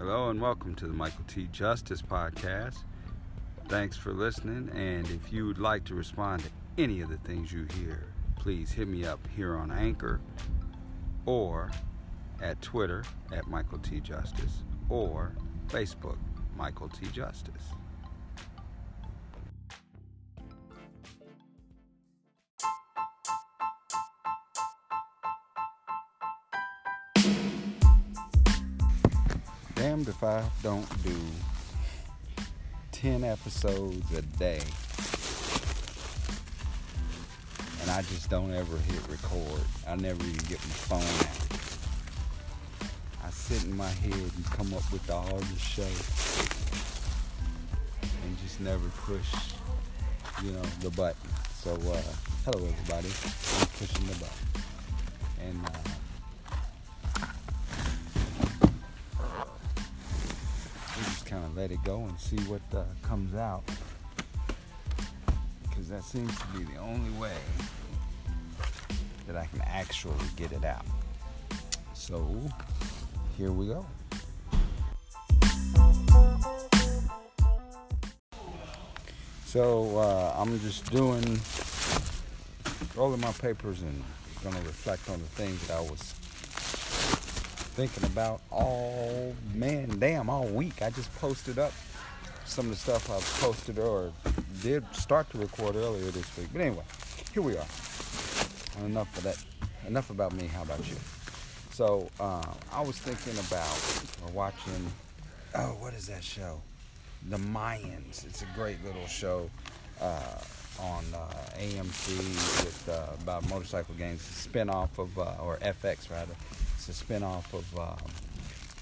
Hello and welcome to the Michael T. Justice Podcast. Thanks for listening. And if you would like to respond to any of the things you hear, please hit me up here on Anchor or at Twitter at Michael T. Justice or Facebook Michael T. Justice. I don't do 10 episodes a day and I just don't ever hit record. I never even get my phone out. I sit in my head and come up with all the show and just never push, you know, the button. So, uh, hello everybody. I'm pushing the button. And, uh, of let it go and see what uh, comes out because that seems to be the only way that I can actually get it out. So here we go. So uh, I'm just doing, rolling my papers and gonna reflect on the things that I was thinking about all, man, damn, all week. I just posted up some of the stuff I've posted or did start to record earlier this week. But anyway, here we are. Enough of that. Enough about me. How about you? So uh, I was thinking about watching. Oh, what is that show? The Mayans. It's a great little show uh, on uh, AMC with uh, about motorcycle. It's a spinoff of uh, or FX rather. A spinoff of um,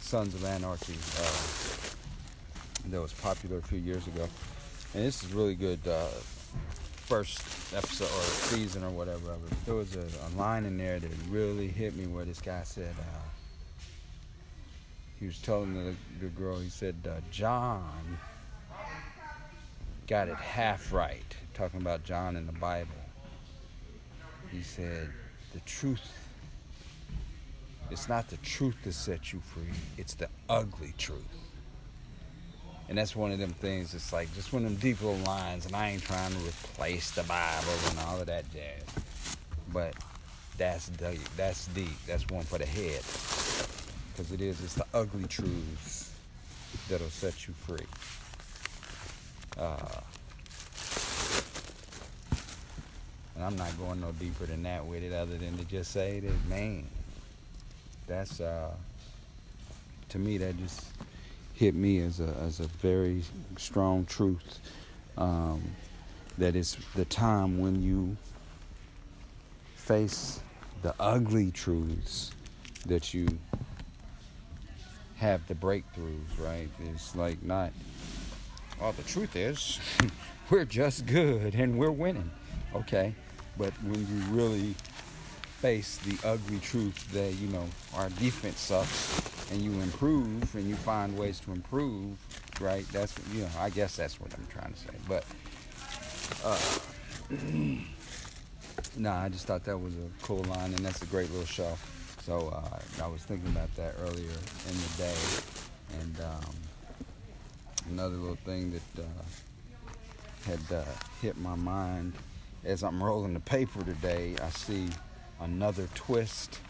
Sons of Anarchy uh, that was popular a few years ago. And this is really good first episode or season or whatever it. There was a, a, line in there that really hit me where this guy said, uh, he was telling the, the girl, he said, uh, John got it half right, talking about John in the Bible. He said, the truth, it's not the truth that sets you free, it's the ugly truth. And that's one of them things. It's like just one of them deep little lines, and I ain't trying to replace the Bible and all of that jazz. But that's deep. That's deep. That's one for the head, because it is. It's the ugly truths that'll set you free. Uh, and I'm not going no deeper than that with it, other than to just say that, man, that's uh, to me that just hit me as a as a very strong truth. Um, that it's the time when you face the ugly truths that you have the breakthroughs, right? It's like not. Well, the truth is, we're just good and we're winning, okay? But when you really face the ugly truth that you know our defense sucks and you improve and you find ways to improve right? That's what, you know i guess that's what i'm trying to say but uh nah i just thought that was a cool line and that's a great little show. So uh, i was thinking about that earlier in the day and um, another little thing that uh, had uh, hit my mind as i'm rolling the paper today i see another twist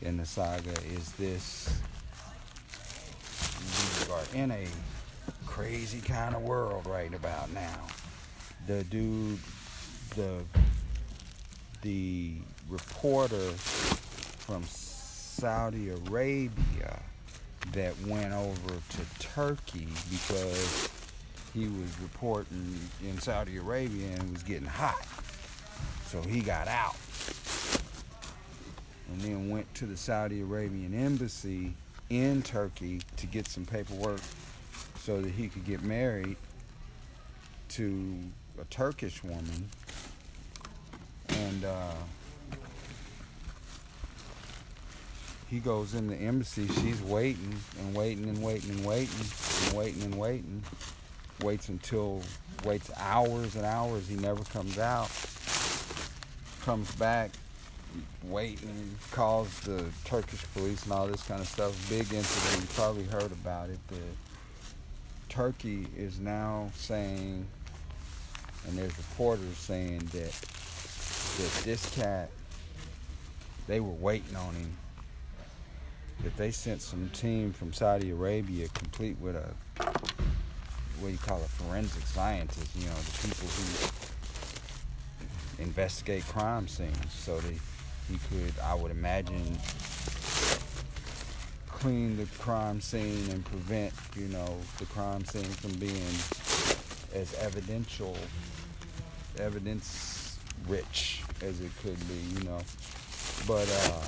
in the saga is this we are in a crazy kind of world right about now. The dude, the the reporter from Saudi Arabia that went over to Turkey because he was reporting in Saudi Arabia and was getting hot. So he got out and then went to the Saudi Arabian embassy in Turkey to get some paperwork so that he could get married to a Turkish woman. And uh, he goes in the embassy. She's waiting and waiting and waiting and waiting and waiting and waiting. Waits until, waits hours and hours. He never comes out. Comes back waiting, calls the Turkish police and all this kind of stuff. Big incident. You probably heard about it. The Turkey is now saying, and there's reporters saying that that this cat, they were waiting on him. That they sent some team from Saudi Arabia, complete with a what do you call it, forensic scientists. You know, the people who investigate crime scenes, so they he could, I would imagine, clean the crime scene and prevent, you know, the crime scene from being as evidential, evidence rich as it could be, you know. But uh,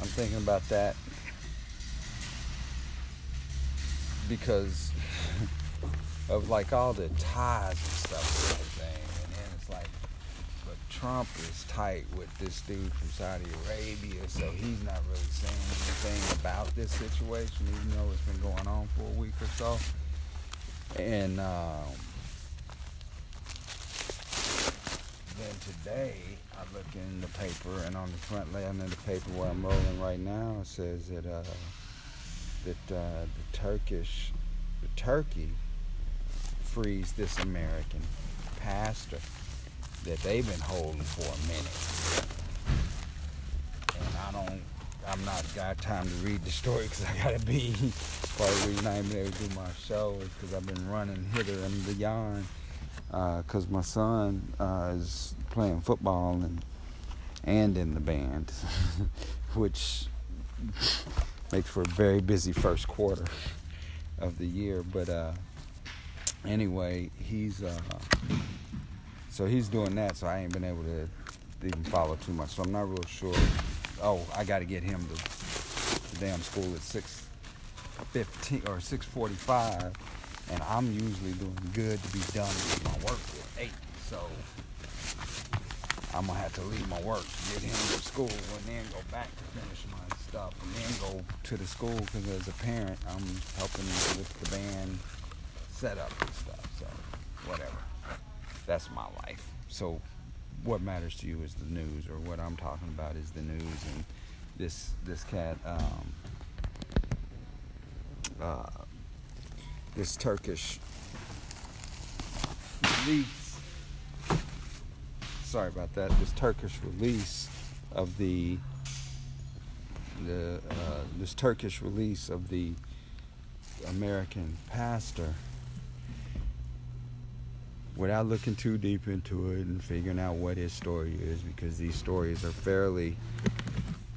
I'm thinking about that because of like all the ties and stuff and everything. And then it's like, but Trump is tight with this dude from Saudi Arabia, so he's not really saying anything about this situation, even though it's been going on for a week or so. And um, then today, I look in the paper, and on the front line of the paper where I'm rolling right now, it says that uh, that uh, the Turkish, the Turkey frees this American pastor that they've been holding for a minute. And I don't, I'm not got time to read the story because I gotta be. Part of the reason I ain't been able to do my show is because I've been running hither and beyond. Because uh, my son uh, is playing football and and in the band, which makes for a very busy first quarter of the year. But uh, anyway, he's uh, so he's doing that. So I ain't been able to even follow too much. So I'm not real sure. Oh, I got to get him to the damn school at six fifteen or six forty five, and I'm usually doing good to be done with my work at eight. So I'm gonna have to leave my work, get him to school, and then go back to finish my stuff, and then go to the school because as a parent, I'm helping with the band setup and stuff. So whatever. That's my life. So what matters to you is the news, or what I'm talking about is the news, and this this cat, um, uh, this Turkish release. sorry about that, this Turkish release of the the uh, this Turkish release of the American pastor without looking too deep into it and figuring out what his story is because these stories are fairly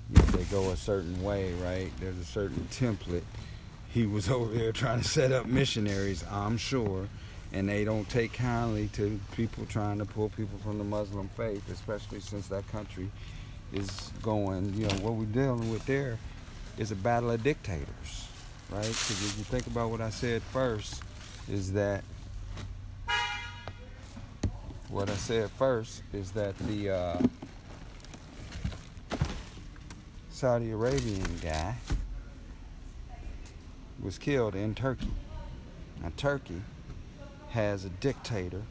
know, they go a certain way right there's a certain template he was over there trying to set up missionaries i'm sure and they don't take kindly to people trying to pull people from the Muslim faith, especially since that country is going, you know, what we're dealing with there is a battle of dictators, right? Because if you think about what I said first, is that what I said first is that the uh, Saudi Arabian guy was killed in Turkey. Now, Turkey has a dictator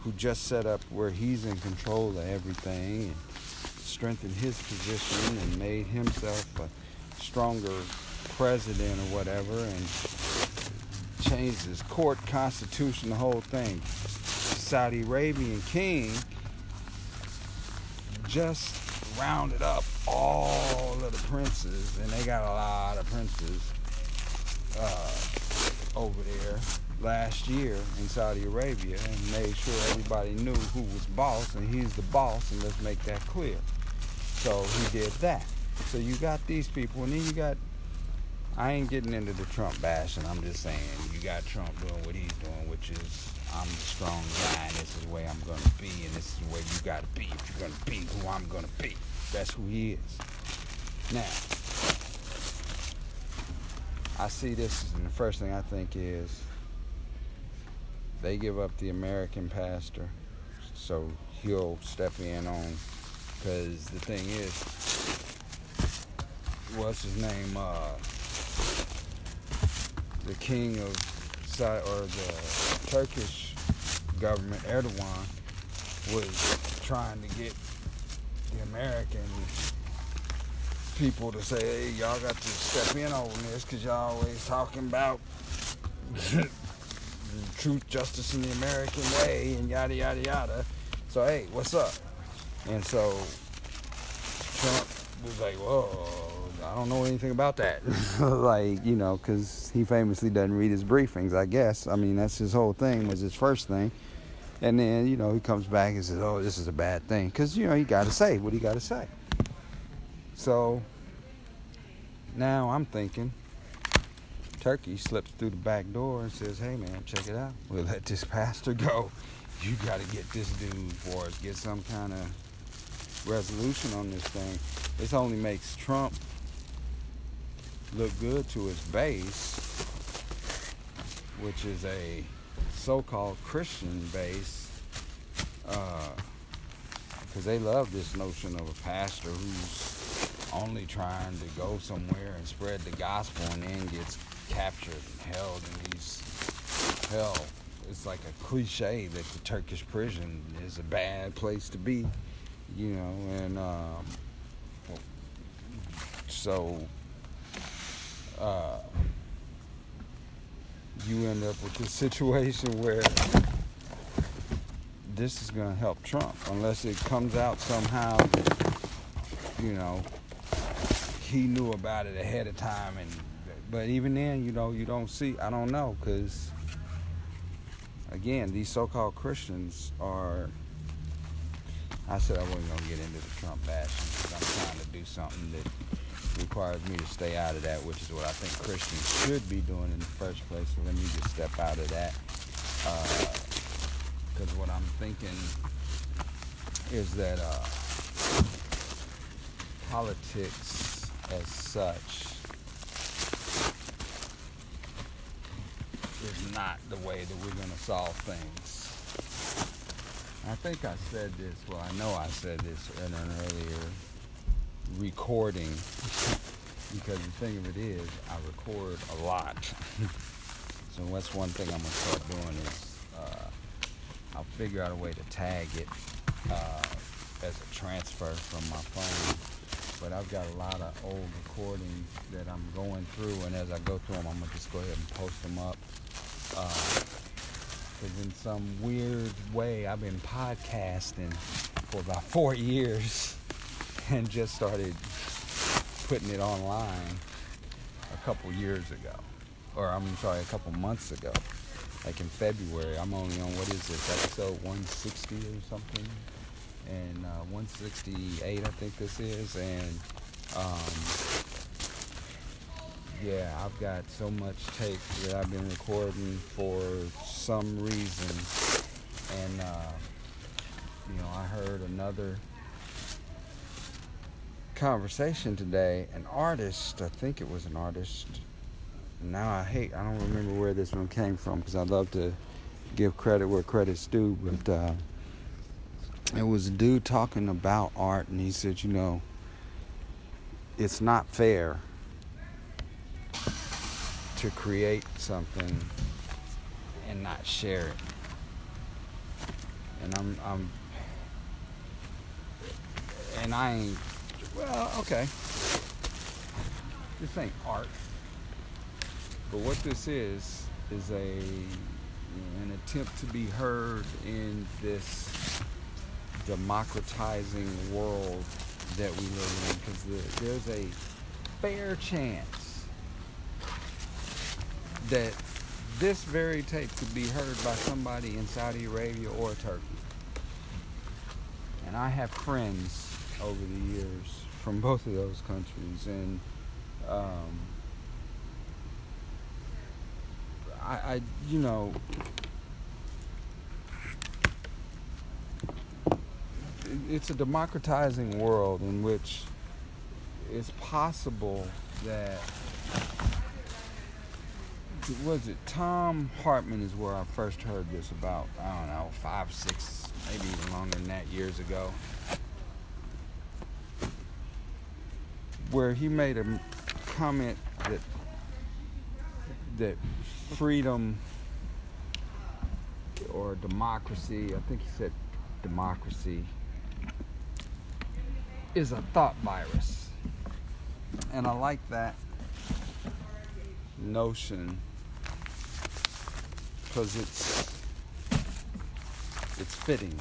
who just set up where he's in control of everything and strengthened his position and made himself a stronger president or whatever and changed his court constitution, the whole thing. Saudi Arabian king just rounded up all of the princes, and they got a lot of princes uh, over there last year in Saudi Arabia and made sure everybody knew who was boss and he's the boss and let's make that clear. So he did that. So you got these people and then you got I ain't getting into the Trump bashing. I'm just saying you got Trump doing what he's doing, which is I'm the strong guy and this is the way I'm gonna be and this is where you gotta be if you're gonna be who I'm gonna be. That's who he is. Now I see this and the first thing I think is they give up the American pastor, so he'll step in on. Because the thing is, what's his name? Uh, the king of or the Turkish government, Erdogan, was trying to get the American people to say, hey, y'all got to step in on this because y'all always talking about truth, justice, and the American way, and yada, yada, yada. So, hey, what's up? And so Trump was like, whoa, I don't know anything about that. like, you know, because he famously doesn't read his briefings, I guess. I mean, that's his whole thing, was his first thing. And then, you know, he comes back and says, oh, this is a bad thing. Because, you know, he got to say what he got to say. So now I'm thinking, Turkey slips through the back door and says, hey, man, check it out. We'll let this pastor go. You got to get this dude for us, get some kind of resolution on this thing. This only makes Trump look good to his base, which is a so-called Christian base, because uh, they love this notion of a pastor who's only trying to go somewhere and spread the gospel and then gets captured and held in these hell. It's like a cliche that the Turkish prison is a bad place to be, you know, and um, so uh, you end up with this situation where this is going to help Trump unless it comes out somehow you know, he knew about it ahead of time and but even then you know you don't see i don't know because again these so-called christians are i said i wasn't going to get into the trump bashing i'm trying to do something that requires me to stay out of that, which is what I think Christians should be doing in the first place. So let me just step out of that. Because uh, what I'm thinking is that uh, politics as such is not the way that we're going to solve things. I think I said this, well, I know I said this in an earlier recording because the thing of it is I record a lot. so that's one thing I'm gonna start doing is uh, I'll figure out a way to tag it uh, as a transfer from my phone. But I've got a lot of old recordings that I'm going through, and as I go through them, I'm gonna just go ahead and post them up. Because uh, in some weird way, I've been podcasting for about four years and just started putting it online a couple years ago. Or I'm sorry, a couple months ago. Like in February. I'm only on what is this, episode 160 or something? And uh, 168 I think this is. And um, yeah, I've got so much tape that I've been recording for some reason. And uh, you know, I heard another conversation today, an artist, I think it was an artist. Now I hate, I don't remember where this one came from because I love to give credit where credit's due, but uh, it was a dude talking about art, and he said, you know, it's not fair to create something and not share it. And I'm, I'm, and I ain't well, okay. This ain't art. But what this is, is a an attempt to be heard in this democratizing world that we live in because there's a fair chance that this very tape could be heard by somebody in Saudi Arabia or Turkey. And I have friends over the years from both of those countries, and um, I, I, you know, it's a democratizing world in which it's possible that was it Thom Hartmann is where I first heard this about I don't know five six maybe even longer than that years ago where he made a comment that that freedom or democracy, I think he said democracy, is a thought virus. And I like that notion because it's it's fitting.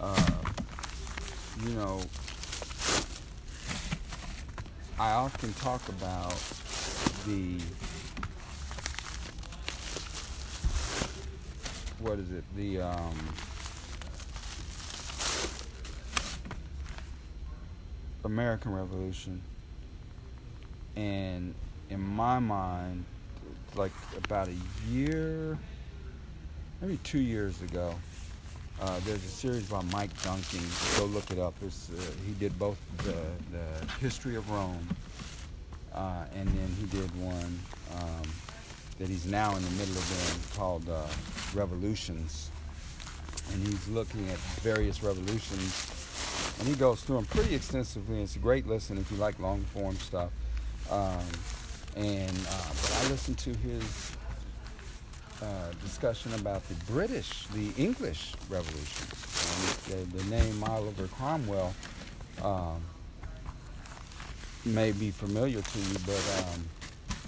Uh, you know, I often talk about the what is it? The um, American Revolution, and in my mind, like about a year, maybe two years ago, uh, there's a series by Mike Duncan. Go look it up. It's, uh, he did both the, the history of Rome, uh, and then he did one um, that he's now in the middle of doing called uh, Revolutions. And he's looking at various revolutions, and he goes through them pretty extensively. It's a great listen if you like long form stuff. Um, and uh, but I listened to his uh, discussion about the British, the English Revolution. The, the name Oliver Cromwell um, may be familiar to you, but um,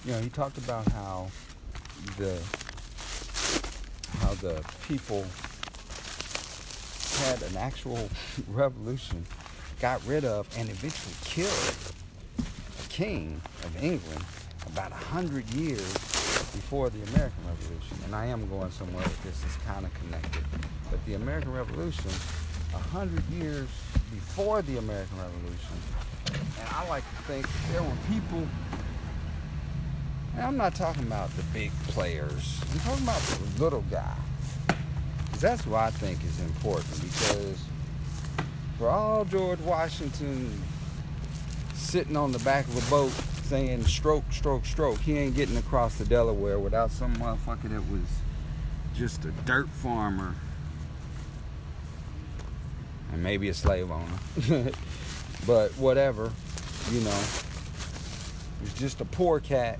you know he talked about how the how the people had an actual revolution, got rid of, and eventually killed a king of England about a hundred years before the American Revolution. And I am going somewhere with this, it's kind of connected. But the American Revolution, a hundred years before the American Revolution, and I like to think there were people, and I'm not talking about the big players, I'm talking about the little guy. Because that's what I think is important because for all George Washington sitting on the back of a boat saying stroke, stroke, stroke. He ain't getting across the Delaware without some motherfucker that was just a dirt farmer and maybe a slave owner. but whatever, you know. He's just a poor cat.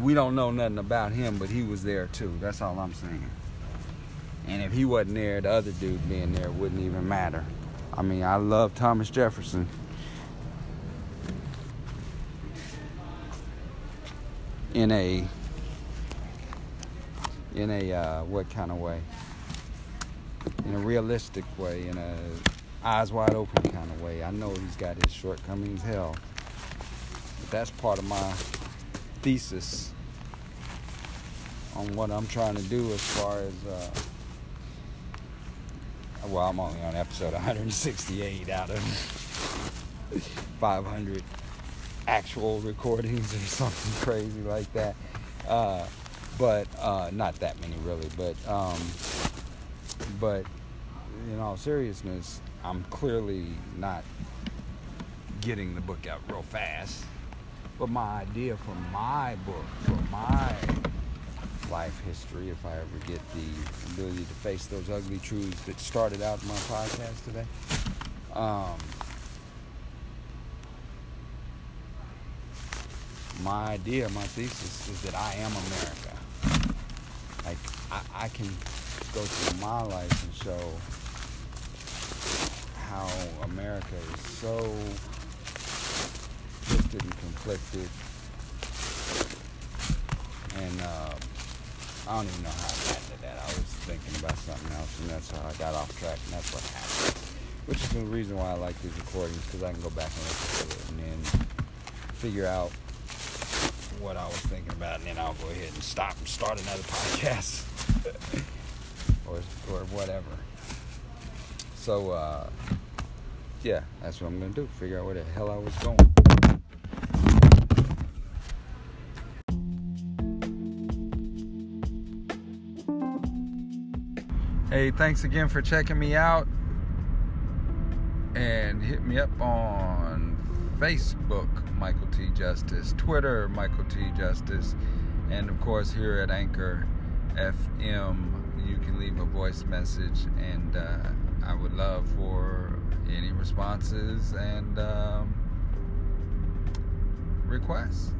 We don't know nothing about him, but he was there too. That's all I'm saying. And if he wasn't there, the other dude being there wouldn't even matter. I mean, I love Thomas Jefferson. In a in a uh, what kind of way? In a realistic way, in a eyes wide open kind of way. I know he's got his shortcomings, hell, but that's part of my thesis on what I'm trying to do as far as. Uh, well, I'm only on episode 168 out of 500 actual recordings or something crazy like that. Uh, but uh, not that many really. But um, but in all seriousness, I'm clearly not getting the book out real fast. But my idea for my book, for my life history, if I ever get the ability to face those ugly truths that started out my podcast today, um, my idea, my thesis is that I am America. Like I, I can go through my life and show how America is so twisted and conflicted. And uh, I don't even know how I got to that. I was thinking about something else, and that's how I got off track, and that's what happened. Which is the reason why I like these recordings, because I can go back and listen to it and then figure out what I was thinking about, and then I'll go ahead and stop and start another podcast or, or whatever. So, uh, yeah, that's what I'm to do. Figure out where the hell I was going. Hey, thanks again for checking me out. And hit me up on Facebook, Michael T. Justice, Twitter, Michael T. Justice, and of course here at Anchor FM, you can leave a voice message, and uh, I would love for any responses and um, requests.